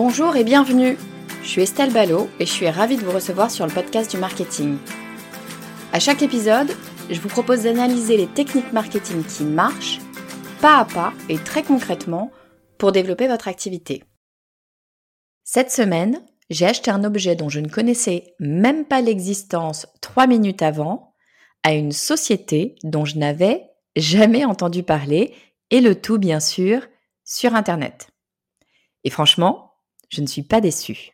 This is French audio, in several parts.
Bonjour et bienvenue. Je suis Estelle Ballot et je suis ravie de vous recevoir sur le podcast du marketing. À chaque épisode, je vous propose d'analyser les techniques marketing qui marchent, pas à pas et très concrètement, pour développer votre activité. Cette semaine, j'ai acheté un objet dont je ne connaissais même pas l'existence trois minutes avant à une société dont je n'avais jamais entendu parler et le tout bien sûr sur Internet. Et franchement, je ne suis pas déçue.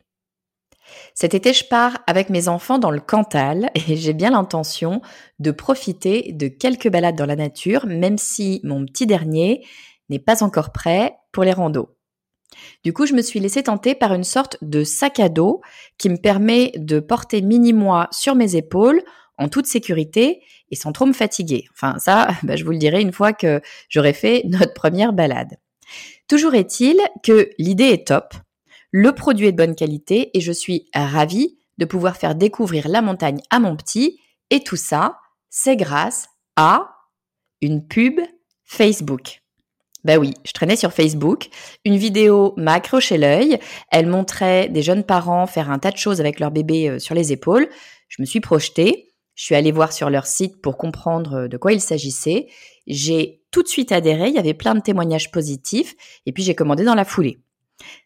Cet été, je pars avec mes enfants dans le Cantal et j'ai bien l'intention de profiter de quelques balades dans la nature, même si mon petit dernier n'est pas encore prêt pour les randos. Du coup, je me suis laissée tenter par une sorte de sac à dos qui me permet de porter mini-moi sur mes épaules en toute sécurité et sans trop me fatiguer. Enfin, ça, bah, je vous le dirai une fois que j'aurai fait notre première balade. Toujours est-il que l'idée est top. Le produit est de bonne qualité et je suis ravie de pouvoir faire découvrir la montagne à mon petit. Et tout ça, c'est grâce à une pub Facebook. Ben oui, je traînais sur Facebook. Une vidéo m'a accroché l'œil. Elle montrait des jeunes parents faire un tas de choses avec leur bébé euh, sur les épaules. Je me suis projetée. Je suis allée voir sur leur site pour comprendre euh, de quoi il s'agissait. J'ai tout de suite adhéré. Il y avait plein de témoignages positifs. Et puis j'ai commandé dans la foulée.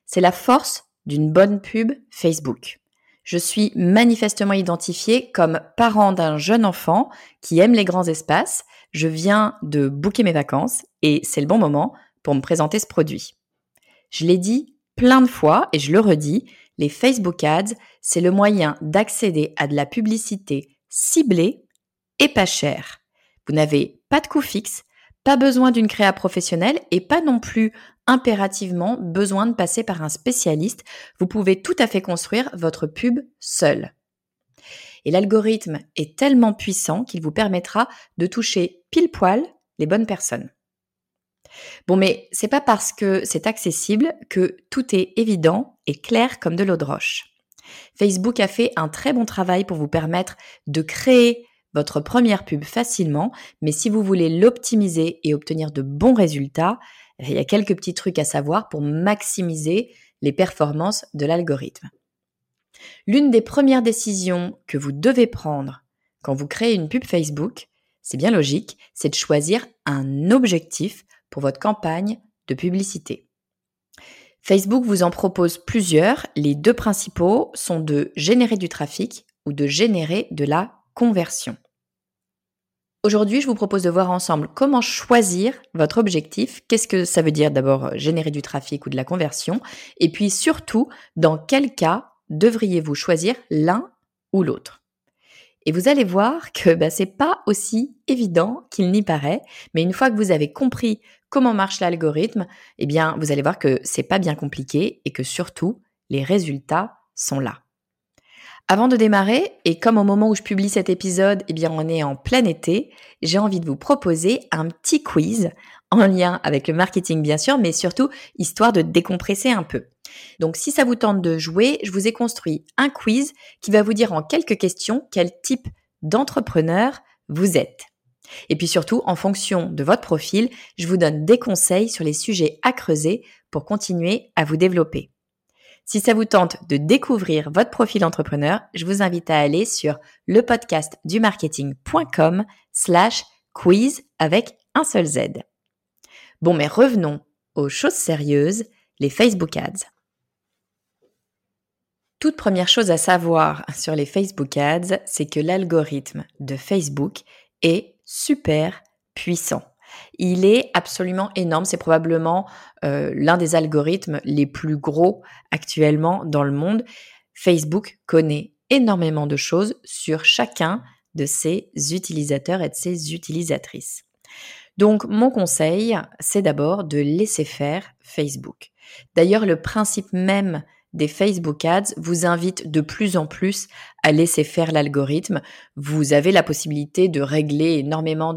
C'est la force d'une bonne pub Facebook. Je suis manifestement identifiée comme parent d'un jeune enfant qui aime les grands espaces. Je viens de booker mes vacances et c'est le bon moment pour me présenter ce produit. Je l'ai dit plein de fois et je le redis, les Facebook Ads, c'est le moyen d'accéder à de la publicité ciblée et pas chère. Vous n'avez pas de coût fixe, pas besoin d'une créa professionnelle et pas non plus impérativement besoin de passer par un spécialiste. Vous pouvez tout à fait construire votre pub seul. Et l'algorithme est tellement puissant qu'il vous permettra de toucher pile poil les bonnes personnes. Bon, mais c'est pas parce que c'est accessible que tout est évident et clair comme de l'eau de roche. Facebook a fait un très bon travail pour vous permettre de créer votre première pub facilement, mais si vous voulez l'optimiser et obtenir de bons résultats, il y a quelques petits trucs à savoir pour maximiser les performances de l'algorithme. L'une des premières décisions que vous devez prendre quand vous créez une pub Facebook, c'est bien logique, c'est de choisir un objectif pour votre campagne de publicité. Facebook vous en propose plusieurs. Les deux principaux sont de générer du trafic ou de générer de la conversion. Aujourd'hui, je vous propose de voir ensemble comment choisir votre objectif. Qu'est-ce que ça veut dire d'abord euh, générer du trafic ou de la conversion? Et puis surtout, dans quel cas devriez-vous choisir l'un ou l'autre? Et vous allez voir que bah, c'est pas aussi évident qu'il n'y paraît, mais une fois que vous avez compris comment marche l'algorithme, eh bien, vous allez voir que c'est pas bien compliqué et que surtout, les résultats sont là. Avant de démarrer, et comme au moment où je publie cet épisode, eh bien on est en plein été, j'ai envie de vous proposer un petit quiz en lien avec le marketing bien sûr, mais surtout histoire de décompresser un peu. Donc si ça vous tente de jouer, je vous ai construit un quiz qui va vous dire en quelques questions quel type d'entrepreneur vous êtes. Et puis surtout, en fonction de votre profil, je vous donne des conseils sur les sujets à creuser pour continuer à vous développer. Si ça vous tente de découvrir votre profil entrepreneur, je vous invite à aller sur le podcast slash quiz avec un seul Z. Bon, mais revenons aux choses sérieuses, les Facebook Ads. Toute première chose à savoir sur les Facebook Ads, c'est que l'algorithme de Facebook est super puissant. Il est absolument énorme. C'est probablement euh, l'un des algorithmes les plus gros actuellement dans le monde. Facebook connaît énormément de choses sur chacun de ses utilisateurs et de ses utilisatrices. Donc mon conseil, c'est d'abord de laisser faire Facebook. D'ailleurs, le principe même des Facebook Ads vous invite de plus en plus à laisser faire l'algorithme. Vous avez la possibilité de régler énormément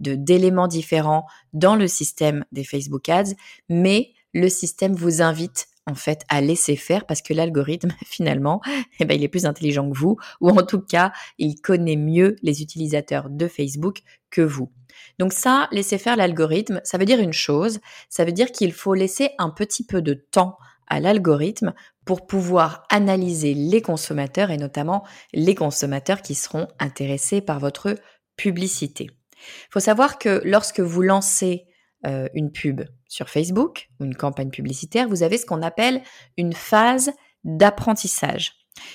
d'éléments différents dans le système des Facebook Ads, mais le système vous invite en fait à laisser faire parce que l'algorithme finalement eh ben, il est plus intelligent que vous ou en tout cas il connaît mieux les utilisateurs de Facebook que vous. Donc ça, laisser faire l'algorithme, ça veut dire une chose, ça veut dire qu'il faut laisser un petit peu de temps à l'algorithme pour pouvoir analyser les consommateurs et notamment les consommateurs qui seront intéressés par votre publicité. Il faut savoir que lorsque vous lancez euh, une pub sur Facebook une campagne publicitaire, vous avez ce qu'on appelle une phase d'apprentissage.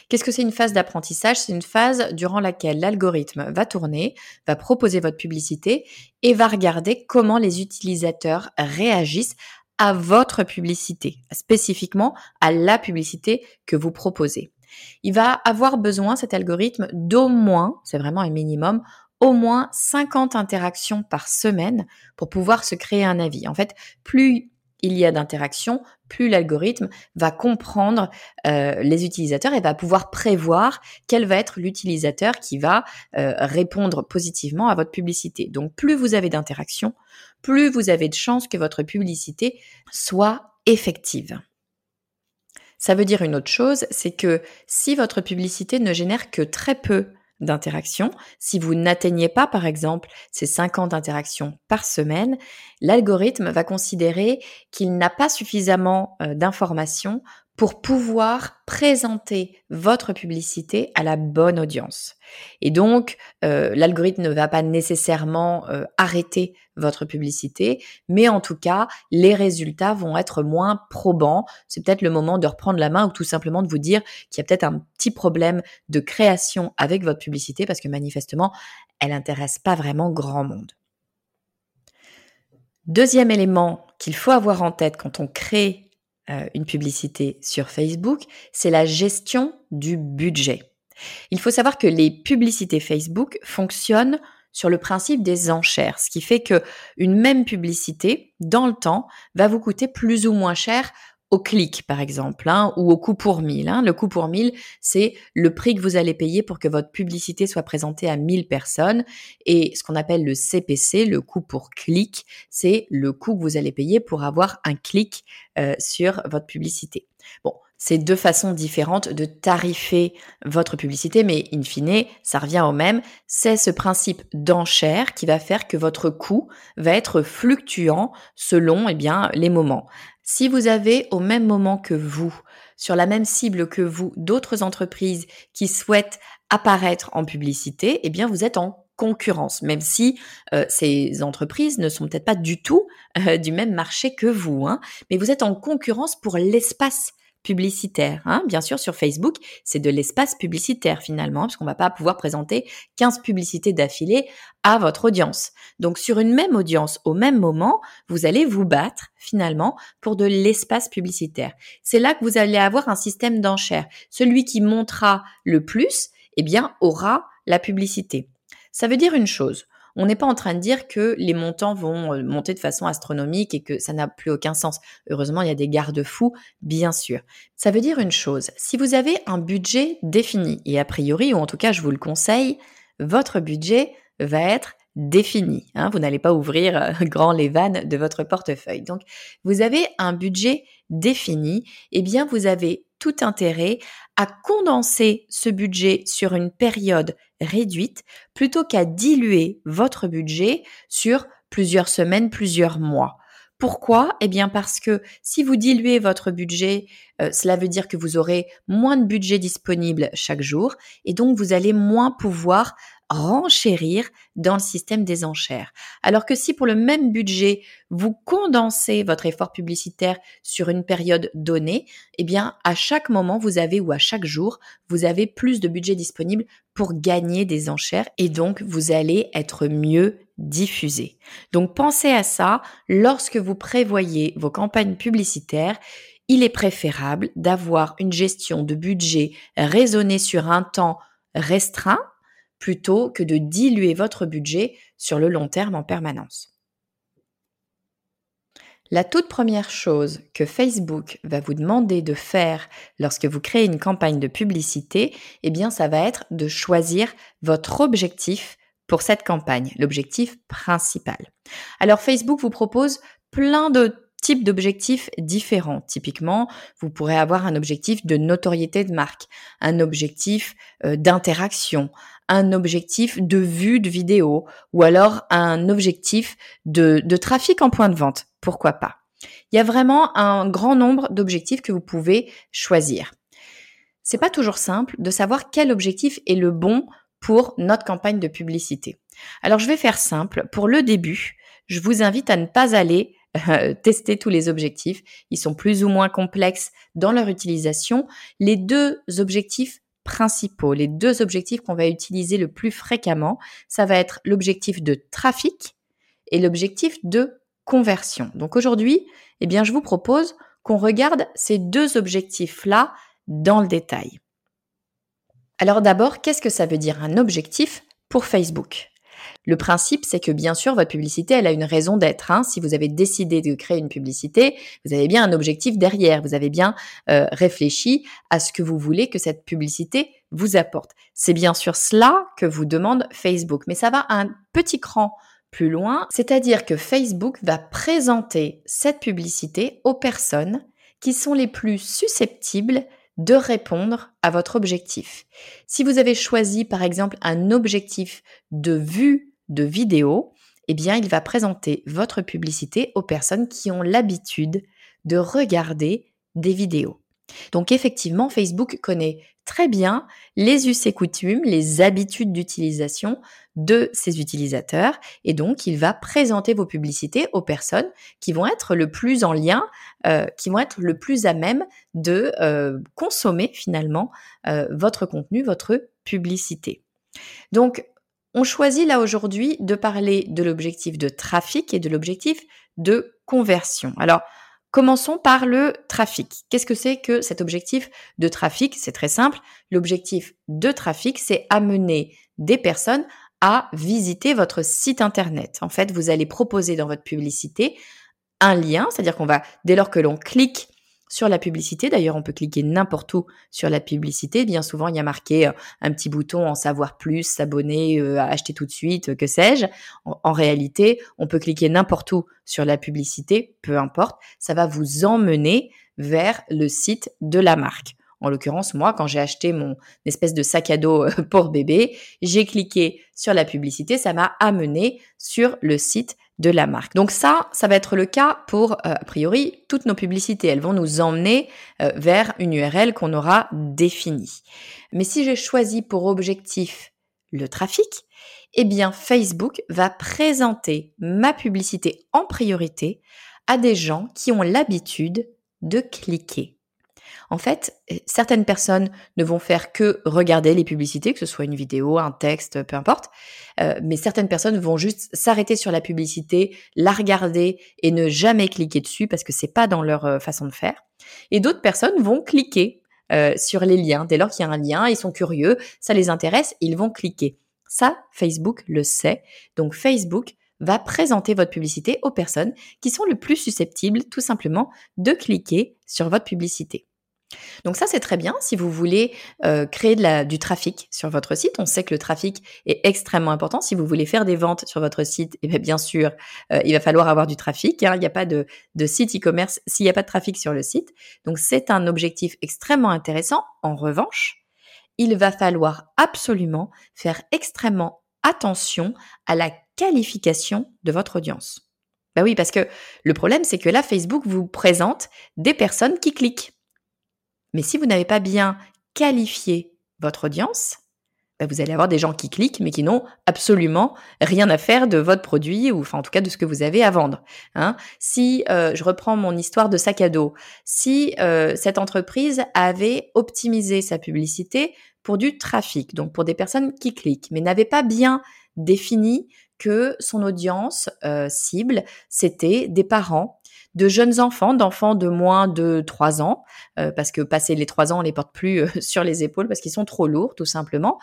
Qu'est-ce que c'est une phase d'apprentissage? C'est une phase durant laquelle l'algorithme va tourner, va proposer votre publicité et va regarder comment les utilisateurs réagissent à votre publicité, spécifiquement à la publicité que vous proposez. Il va avoir besoin, cet algorithme, d'au moins, c'est vraiment un minimum, au moins 50 interactions par semaine pour pouvoir se créer un avis. En fait, plus il y a d'interactions, plus l'algorithme va comprendre euh, les utilisateurs et va pouvoir prévoir quel va être l'utilisateur qui va euh, répondre positivement à votre publicité. Donc plus vous avez d'interactions, plus vous avez de chances que votre publicité soit effective. Ça veut dire une autre chose, c'est que si votre publicité ne génère que très peu d'interactions. Si vous n'atteignez pas, par exemple, ces 50 interactions par semaine, l'algorithme va considérer qu'il n'a pas suffisamment euh, d'informations pour pouvoir présenter votre publicité à la bonne audience. Et donc, euh, l'algorithme ne va pas nécessairement euh, arrêter votre publicité, mais en tout cas, les résultats vont être moins probants. C'est peut-être le moment de reprendre la main ou tout simplement de vous dire qu'il y a peut-être un petit problème de création avec votre publicité parce que manifestement, elle n'intéresse pas vraiment grand monde. Deuxième élément qu'il faut avoir en tête quand on crée une publicité sur Facebook, c'est la gestion du budget. Il faut savoir que les publicités Facebook fonctionnent sur le principe des enchères, ce qui fait que une même publicité dans le temps va vous coûter plus ou moins cher au clic, par exemple, hein, ou au coût pour 1000. Hein. Le coût pour 1000, c'est le prix que vous allez payer pour que votre publicité soit présentée à 1000 personnes. Et ce qu'on appelle le CPC, le coût pour clic, c'est le coût que vous allez payer pour avoir un clic euh, sur votre publicité. Bon, c'est deux façons différentes de tarifer votre publicité, mais in fine, ça revient au même. C'est ce principe d'enchère qui va faire que votre coût va être fluctuant selon eh bien, les moments. Si vous avez au même moment que vous, sur la même cible que vous, d'autres entreprises qui souhaitent apparaître en publicité, eh bien vous êtes en concurrence, même si euh, ces entreprises ne sont peut-être pas du tout euh, du même marché que vous, hein, mais vous êtes en concurrence pour l'espace publicitaire. Hein. Bien sûr, sur Facebook, c'est de l'espace publicitaire finalement, parce qu'on va pas pouvoir présenter 15 publicités d'affilée à votre audience. Donc sur une même audience, au même moment, vous allez vous battre finalement pour de l'espace publicitaire. C'est là que vous allez avoir un système d'enchères. Celui qui montera le plus, eh bien, aura la publicité. Ça veut dire une chose. On n'est pas en train de dire que les montants vont euh, monter de façon astronomique et que ça n'a plus aucun sens. Heureusement, il y a des garde-fous, bien sûr. Ça veut dire une chose, si vous avez un budget défini, et a priori, ou en tout cas je vous le conseille, votre budget va être défini. Hein. vous n'allez pas ouvrir euh, grand les vannes de votre portefeuille. Donc, vous avez un budget défini, eh bien, vous avez tout intérêt à condenser ce budget sur une période réduite plutôt qu'à diluer votre budget sur plusieurs semaines, plusieurs mois. Pourquoi? Eh bien parce que si vous diluez votre budget, euh, cela veut dire que vous aurez moins de budget disponible chaque jour et donc vous allez moins pouvoir renchérir dans le système des enchères. Alors que si pour le même budget, vous condensez votre effort publicitaire sur une période donnée, eh bien, à chaque moment, vous avez ou à chaque jour, vous avez plus de budget disponible pour gagner des enchères et donc vous allez être mieux diffusé. Donc pensez à ça lorsque vous prévoyez vos campagnes publicitaires il est préférable d'avoir une gestion de budget raisonnée sur un temps restreint plutôt que de diluer votre budget sur le long terme en permanence. La toute première chose que Facebook va vous demander de faire lorsque vous créez une campagne de publicité, eh bien, ça va être de choisir votre objectif pour cette campagne, l'objectif principal. Alors, Facebook vous propose plein de types d'objectifs différents. Typiquement, vous pourrez avoir un objectif de notoriété de marque, un objectif euh, d'interaction, un objectif de vue de vidéo ou alors un objectif de, trafic en point de vente. Pourquoi pas? Il y a vraiment un grand nombre d'objectifs que vous pouvez choisir. C'est pas toujours simple de savoir quel objectif est le bon pour notre campagne de publicité. Alors je vais faire simple. Pour le début, je vous invite à ne pas aller euh, tester tous les objectifs. Ils sont plus ou moins complexes dans leur utilisation. Les deux objectifs les deux objectifs qu'on va utiliser le plus fréquemment, ça va être l'objectif de trafic et l'objectif de conversion. Donc aujourd'hui, eh bien, je vous propose qu'on regarde ces deux objectifs-là dans le détail. Alors d'abord, qu'est-ce que ça veut dire un objectif pour Facebook? Le principe, c'est que bien sûr, votre publicité, elle a une raison d'être. Hein. Si vous avez décidé de créer une publicité, vous avez bien un objectif derrière. Vous avez bien euh, réfléchi à ce que vous voulez que cette publicité vous apporte. C'est bien sûr cela que vous demande Facebook. Mais ça va un petit cran plus loin, c'est-à-dire que Facebook va présenter cette publicité aux personnes qui sont les plus susceptibles de répondre à votre objectif. Si vous avez choisi par exemple un objectif de vue de vidéo, eh bien il va présenter votre publicité aux personnes qui ont l'habitude de regarder des vidéos. Donc effectivement, Facebook connaît très bien les us et coutumes, les habitudes d'utilisation de ses utilisateurs et donc il va présenter vos publicités aux personnes qui vont être le plus en lien, euh, qui vont être le plus à même de euh, consommer finalement euh, votre contenu, votre publicité. Donc on choisit là aujourd'hui de parler de l'objectif de trafic et de l'objectif de conversion. Alors Commençons par le trafic. Qu'est-ce que c'est que cet objectif de trafic? C'est très simple. L'objectif de trafic, c'est amener des personnes à visiter votre site internet. En fait, vous allez proposer dans votre publicité un lien, c'est-à-dire qu'on va, dès lors que l'on clique sur la publicité. D'ailleurs, on peut cliquer n'importe où sur la publicité. Bien souvent, il y a marqué euh, un petit bouton en savoir plus, s'abonner, euh, acheter tout de suite, que sais-je. En, réalité, on peut cliquer n'importe où sur la publicité, peu importe. Ça va vous emmener vers le site de la marque. En l'occurrence, moi, quand j'ai acheté mon espèce de sac à dos euh, pour bébé, j'ai cliqué sur la publicité, ça m'a amené sur le site de la marque. Donc ça, ça va être le cas pour, euh, a priori, toutes nos publicités. Elles vont nous emmener euh, vers une URL qu'on aura définie. Mais si j'ai choisi pour objectif le trafic, eh bien Facebook va présenter ma publicité en priorité à des gens qui ont l'habitude de cliquer. En fait, euh, certaines personnes ne vont faire que regarder les publicités, que ce soit une vidéo, un texte, peu importe. Euh, mais certaines personnes vont juste s'arrêter sur la publicité, la regarder et ne jamais cliquer dessus parce que c'est pas dans leur euh, façon de faire. Et d'autres personnes vont cliquer sur les liens. Dès lors qu'il y a un lien, ils sont curieux, ça les intéresse, ils vont cliquer. Ça, Facebook le sait. Donc Facebook va présenter votre publicité aux personnes qui sont le plus susceptibles tout simplement de cliquer sur votre publicité. Donc ça, c'est très bien si vous voulez euh, créer du trafic sur votre site. On sait que le trafic est extrêmement important. Si vous voulez faire des ventes sur votre site, eh bien, sûr, euh, il va falloir avoir du trafic. Hein. Il n'y a pas de, site e-commerce s'il n'y a pas de trafic sur le site. Donc c'est un objectif extrêmement intéressant. En revanche, il va falloir absolument faire extrêmement attention à la qualification de votre audience. Bah oui, parce que le problème, c'est que là, Facebook vous présente des personnes qui cliquent. Mais si vous n'avez pas bien qualifié votre audience, bah, vous allez avoir des gens qui cliquent mais qui n'ont absolument rien à faire de votre produit ou enfin en tout cas de ce que vous avez à vendre. Hein. Si euh, je reprends mon histoire de sac à dos, si euh, cette entreprise avait optimisé sa publicité pour du trafic, donc pour des personnes qui cliquent, mais n'avait pas bien défini que son audience euh, cible, c'était des parents de jeunes enfants, d'enfants de moins de 3 ans, euh, parce que passé les 3 ans, on les porte plus euh, sur les épaules parce qu'ils sont trop lourds, tout simplement,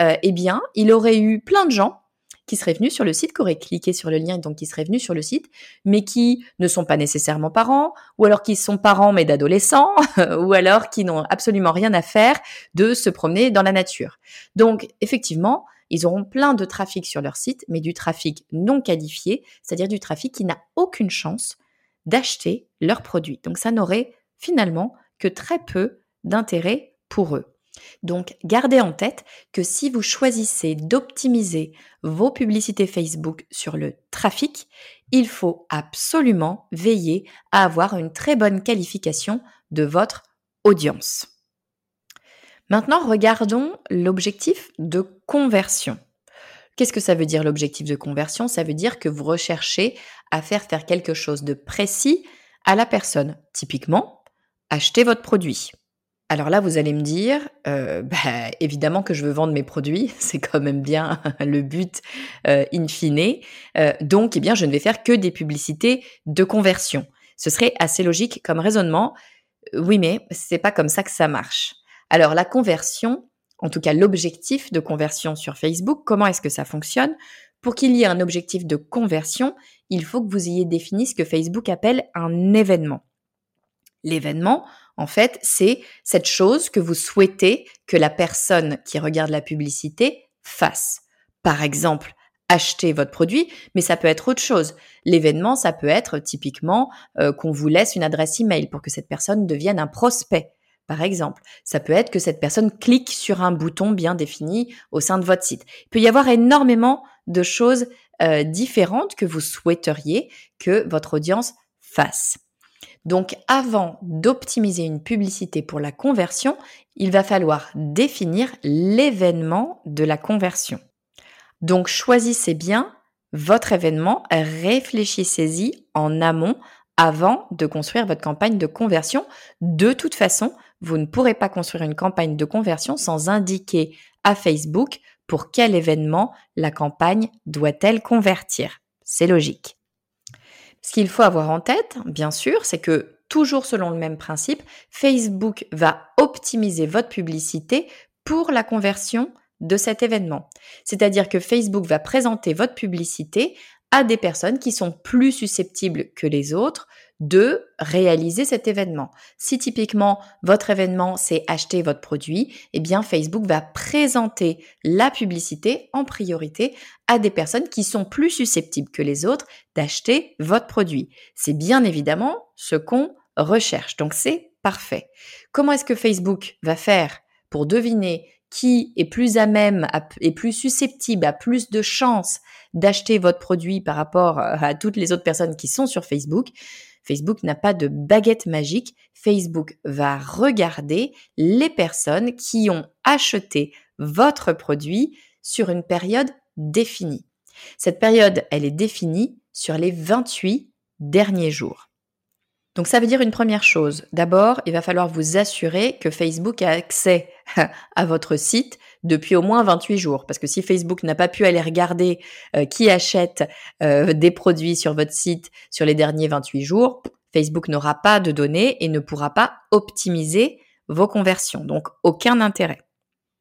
euh, eh bien, il aurait eu plein de gens qui seraient venus sur le site, qui auraient cliqué sur le lien et donc qui seraient venus sur le site, mais qui ne sont pas nécessairement parents, ou alors qui sont parents mais d'adolescents, ou alors qui n'ont absolument rien à faire de se promener dans la nature. Donc, effectivement, ils auront plein de trafic sur leur site, mais du trafic non qualifié, c'est-à-dire du trafic qui n'a aucune chance d'acheter leurs produits. Donc ça n'aurait finalement que très peu d'intérêt pour eux. Donc gardez en tête que si vous choisissez d'optimiser vos publicités Facebook sur le trafic, il faut absolument veiller à avoir une très bonne qualification de votre audience. Maintenant, regardons l'objectif de conversion. Qu'est-ce que ça veut dire l'objectif de conversion? Ça veut dire que vous recherchez à faire faire quelque chose de précis à la personne. Typiquement, acheter votre produit. Alors là, vous allez me dire, euh, bah, évidemment que je veux vendre mes produits, c'est quand même bien le but euh, in fine. Euh, donc, eh bien, je ne vais faire que des publicités de conversion. Ce serait assez logique comme raisonnement. Oui, mais c'est pas comme ça que ça marche. Alors, la conversion, en tout cas l'objectif de conversion sur Facebook, comment est-ce que ça fonctionne? Pour qu'il y ait un objectif de conversion, il faut que vous ayez défini ce que Facebook appelle un événement. L'événement, en fait, c'est cette chose que vous souhaitez que la personne qui regarde la publicité fasse. Par exemple, acheter votre produit, mais ça peut être autre chose. L'événement, ça peut être typiquement euh, qu'on vous laisse une adresse email pour que cette personne devienne un prospect par exemple. Ça peut être que cette personne clique sur un bouton bien défini au sein de votre site. Il peut y avoir énormément de choses euh, différentes que vous souhaiteriez que votre audience fasse. Donc avant d'optimiser une publicité pour la conversion, il va falloir définir l'événement de la conversion. Donc choisissez bien votre événement, réfléchissez-y en amont avant de construire votre campagne de conversion. De toute façon, vous ne pourrez pas construire une campagne de conversion sans indiquer à Facebook pour quel événement la campagne doit-elle convertir. C'est logique. Ce qu'il faut avoir en tête, bien sûr, c'est que toujours selon le même principe, Facebook va optimiser votre publicité pour la conversion de cet événement. C'est-à-dire que Facebook va présenter votre publicité à des personnes qui sont plus susceptibles que les autres de réaliser cet événement. Si typiquement votre événement c'est acheter votre produit, eh bien Facebook va présenter la publicité en priorité à des personnes qui sont plus susceptibles que les autres d'acheter votre produit. C'est bien évidemment ce qu'on recherche. Donc c'est parfait. Comment est-ce que Facebook va faire pour deviner qui est plus à même et plus susceptible, a plus de chances d'acheter votre produit par rapport à toutes les autres personnes qui sont sur Facebook, Facebook n'a pas de baguette magique. Facebook va regarder les personnes qui ont acheté votre produit sur une période définie. Cette période, elle est définie sur les 28 derniers jours. Donc ça veut dire une première chose. D'abord, il va falloir vous assurer que Facebook a accès à votre site depuis au moins 28 jours. Parce que si Facebook n'a pas pu aller regarder euh, qui achète euh, des produits sur votre site sur les derniers 28 jours, Facebook n'aura pas de données et ne pourra pas optimiser vos conversions. Donc aucun intérêt.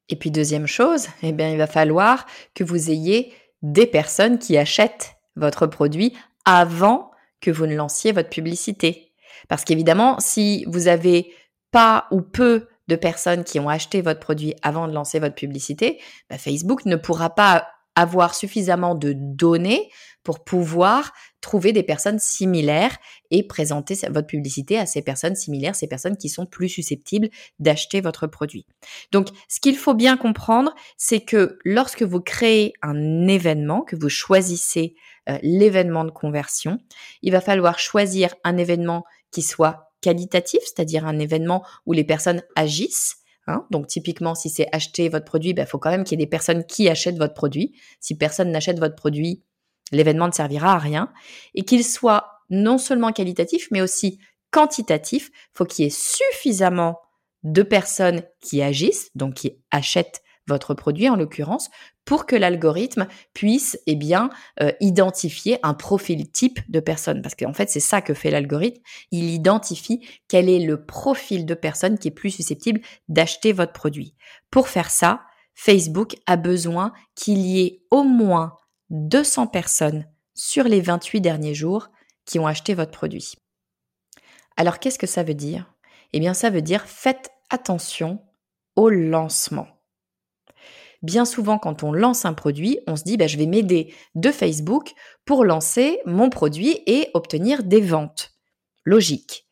Et puis deuxième chose, eh bien, il va falloir que vous ayez des personnes qui achètent votre produit avant que vous ne lanciez votre publicité. Parce qu'évidemment, si vous avez pas ou peu de personnes qui ont acheté votre produit avant de lancer votre publicité, bah, Facebook ne pourra pas avoir suffisamment de données pour pouvoir trouver des personnes similaires et présenter votre publicité à ces personnes similaires, ces personnes qui sont plus susceptibles d'acheter votre produit. Donc, ce qu'il faut bien comprendre, c'est que lorsque vous créez un événement, que vous choisissez euh, l'événement de conversion, il va falloir choisir un événement qui soit qualitatif, c'est-à-dire un événement où les personnes agissent, Hein. Donc typiquement, si c'est acheter votre produit, il ben, faut quand même qu'il y ait des personnes qui achètent votre produit. Si personne n'achète votre produit, l'événement ne servira à rien. Et qu'il soit non seulement qualitatif, mais aussi quantitatif. faut qu'il y ait suffisamment de personnes qui agissent, donc qui achètent votre produit en l'occurrence, pour que l'algorithme puisse eh bien euh, identifier un profil type de personne. Parce qu'en fait, c'est ça que fait l'algorithme. Il identifie quel est le profil de personne qui est plus susceptible d'acheter votre produit. Pour faire ça, Facebook a besoin qu'il y ait au moins 200 personnes sur les 28 derniers jours qui ont acheté votre produit. Alors qu'est-ce que ça veut dire? Eh bien ça veut dire faites attention au lancement bien souvent quand on lance un produit, on se dit bah, je vais m'aider de Facebook pour lancer mon produit et obtenir des ventes. Logique.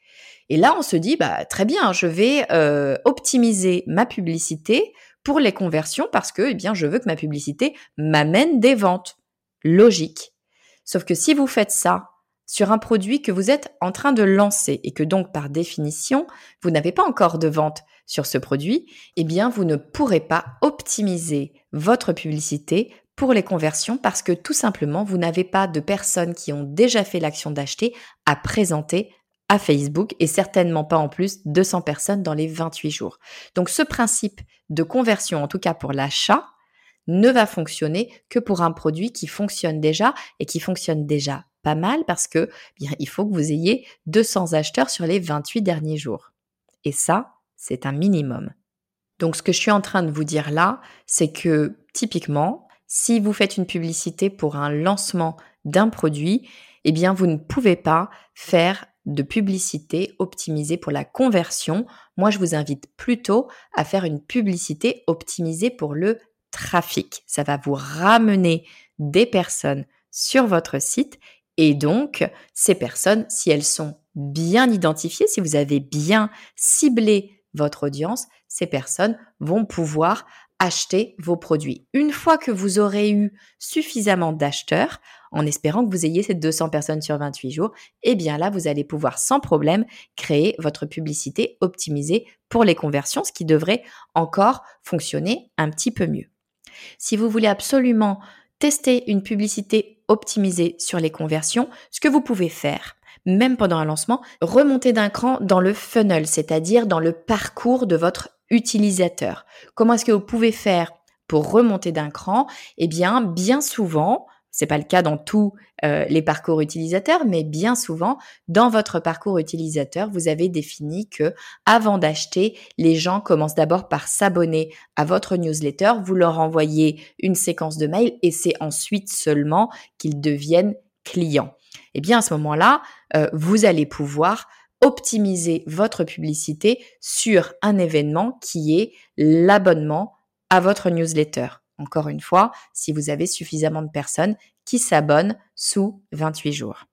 Et là, on se dit bah très bien, je vais euh, optimiser ma publicité pour les conversions parce que eh bien je veux que ma publicité m'amène des ventes. Logique. Sauf que si vous faites ça sur un produit que vous êtes en train de lancer et que donc par définition, vous n'avez pas encore de vente sur ce produit, eh bien vous ne pourrez pas optimiser votre publicité pour les conversions parce que tout simplement vous n'avez pas de personnes qui ont déjà fait l'action d'acheter à présenter à Facebook et certainement pas en plus 200 personnes dans les 28 jours. Donc ce principe de conversion, en tout cas pour l'achat, ne va fonctionner que pour un produit qui fonctionne déjà et qui fonctionne déjà pas mal parce que bien il faut que vous ayez 200 acheteurs sur les 28 derniers jours. Et ça, c'est un minimum. Donc ce que je suis en train de vous dire là, c'est que typiquement, si vous faites une publicité pour un lancement d'un produit, eh bien vous ne pouvez pas faire de publicité optimisée pour la conversion. Moi, je vous invite plutôt à faire une publicité optimisée pour le trafic. Ça va vous ramener des personnes sur votre site et donc, ces personnes, si elles sont bien identifiées, si vous avez bien ciblé votre audience, ces personnes vont pouvoir acheter vos produits. Une fois que vous aurez eu suffisamment d'acheteurs, en espérant que vous ayez ces 200 personnes sur 28 jours, eh bien là, vous allez pouvoir sans problème créer votre publicité optimisée pour les conversions, ce qui devrait encore fonctionner un petit peu mieux. Si vous voulez absolument tester une publicité optimisée sur les conversions, ce que vous pouvez faire, même pendant un lancement, remonter d'un cran dans le funnel, c'est-à-dire dans le parcours de votre utilisateur. Comment est-ce que vous pouvez faire pour remonter d'un cran? Eh bien, bien souvent, c'est pas le cas dans tous euh, les parcours utilisateurs, mais bien souvent, dans votre parcours utilisateur, vous avez défini que avant d'acheter, les gens commencent d'abord par s'abonner à votre newsletter, vous leur envoyez une séquence de mails et c'est ensuite seulement qu'ils deviennent clients eh bien à ce moment-là, euh, vous allez pouvoir optimiser votre publicité sur un événement qui est l'abonnement à votre newsletter. Encore une fois, si vous avez suffisamment de personnes qui s'abonnent sous 28 jours.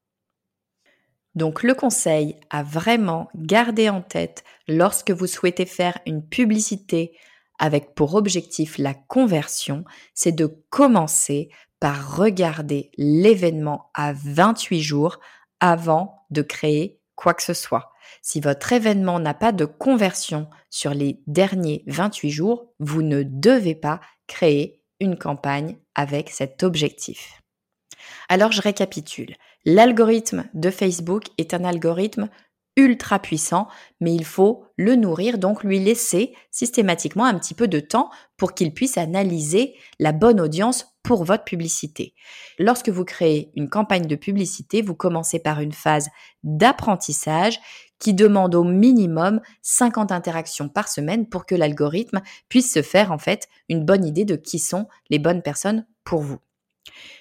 Donc le conseil à vraiment garder en tête lorsque vous souhaitez faire une publicité avec pour objectif la conversion, c'est de commencer par regarder l'événement à 28 jours avant de créer quoi que ce soit. Si votre événement n'a pas de conversion sur les derniers 28 jours, vous ne devez pas créer une campagne avec cet objectif. Alors je récapitule. L'algorithme de Facebook est un algorithme ultra puissant, mais il faut le nourrir, donc lui laisser systématiquement un petit peu de temps pour qu'il puisse analyser la bonne audience pour votre publicité. Lorsque vous créez une campagne de publicité, vous commencez par une phase d'apprentissage qui demande au minimum 50 interactions par semaine pour que l'algorithme puisse se faire en fait une bonne idée de qui sont les bonnes personnes pour vous.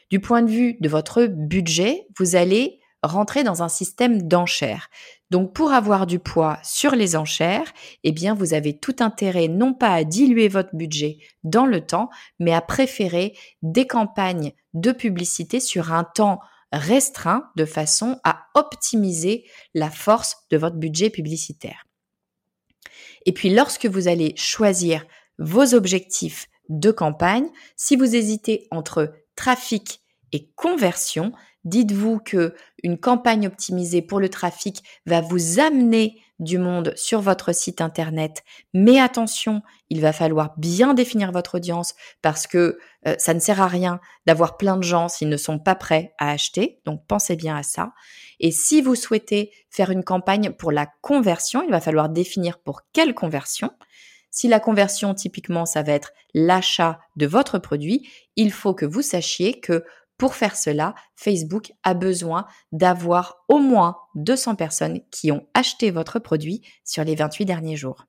Du point de vue de votre budget, vous allez rentrer dans un système d'enchères. Donc pour avoir du poids sur les enchères, eh vous avez tout intérêt non pas à diluer votre budget dans le temps, mais à préférer des campagnes de publicité sur un temps restreint de façon à optimiser la force de votre budget publicitaire. Et puis lorsque vous allez choisir vos objectifs de campagne, si vous hésitez entre trafic et conversion, dites-vous que une campagne optimisée pour le trafic va vous amener du monde sur votre site internet. Mais attention, il va falloir bien définir votre audience parce que euh, ça ne sert à rien d'avoir plein de gens s'ils ne sont pas prêts à acheter. Donc pensez bien à ça. Et si vous souhaitez faire une campagne pour la conversion, il va falloir définir pour quelle conversion. Si la conversion, typiquement, ça va être l'achat de votre produit, il faut que vous sachiez que pour faire cela, Facebook a besoin d'avoir au moins 200 personnes qui ont acheté votre produit sur les 28 derniers jours.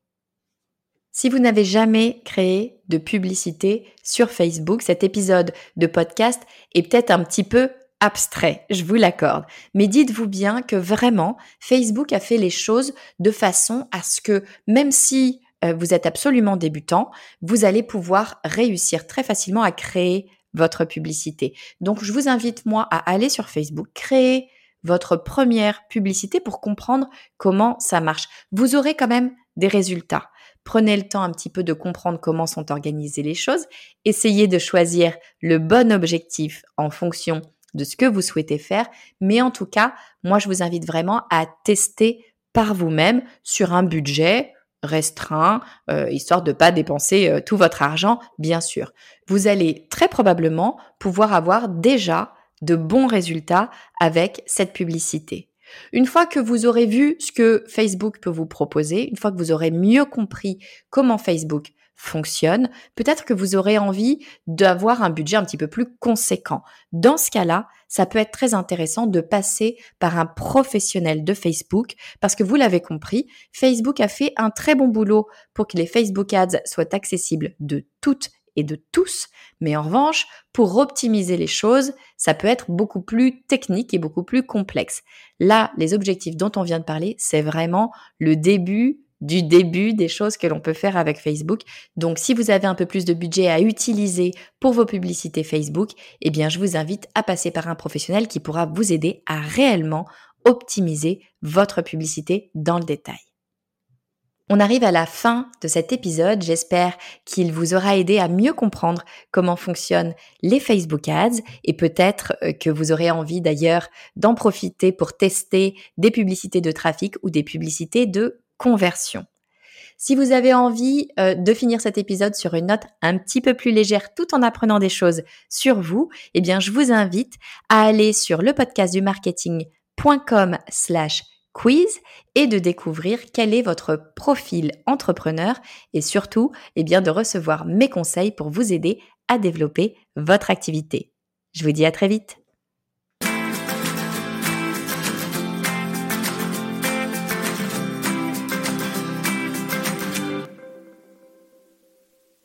Si vous n'avez jamais créé de publicité sur Facebook, cet épisode de podcast est peut-être un petit peu abstrait, je vous l'accorde. Mais dites-vous bien que vraiment, Facebook a fait les choses de façon à ce que même si euh, vous êtes absolument débutant, vous allez pouvoir réussir très facilement à créer votre publicité. Donc, je vous invite, moi, à aller sur Facebook, créer votre première publicité pour comprendre comment ça marche. Vous aurez quand même des résultats. Prenez le temps un petit peu de comprendre comment sont organisées les choses. Essayez de choisir le bon objectif en fonction de ce que vous souhaitez faire. Mais en tout cas, moi, je vous invite vraiment à tester par vous-même sur un budget restreint, euh, histoire de pas dépenser euh, tout votre argent, bien sûr. Vous allez très probablement pouvoir avoir déjà de bons résultats avec cette publicité. Une fois que vous aurez vu ce que Facebook peut vous proposer, une fois que vous aurez mieux compris comment Facebook fonctionne, peut-être que vous aurez envie d'avoir un budget un petit peu plus conséquent. Dans ce cas-là, ça peut être très intéressant de passer par un professionnel de Facebook parce que vous l'avez compris, Facebook a fait un très bon boulot pour que les Facebook Ads soient accessibles de toutes et de tous, mais en revanche, pour optimiser les choses, ça peut être beaucoup plus technique et beaucoup plus complexe. Là, les objectifs dont on vient de parler, c'est vraiment le début du début des choses que l'on peut faire avec Facebook. Donc si vous avez un peu plus de budget à utiliser pour vos publicités Facebook, eh bien je vous invite à passer par un professionnel qui pourra vous aider à réellement optimiser votre publicité dans le détail. On arrive à la fin de cet épisode. J'espère qu'il vous aura aidé à mieux comprendre comment fonctionnent les Facebook Ads et peut-être euh, que vous aurez envie d'ailleurs d'en profiter pour tester des publicités de trafic ou des publicités de conversion. Si vous avez envie euh, de finir cet épisode sur une note un petit peu plus légère tout en apprenant des choses sur vous, eh bien, je vous invite à aller sur le podcast du marketing.com slash quiz et de découvrir quel est votre profil entrepreneur et surtout, eh bien, de recevoir mes conseils pour vous aider à développer votre activité. Je vous dis à très vite.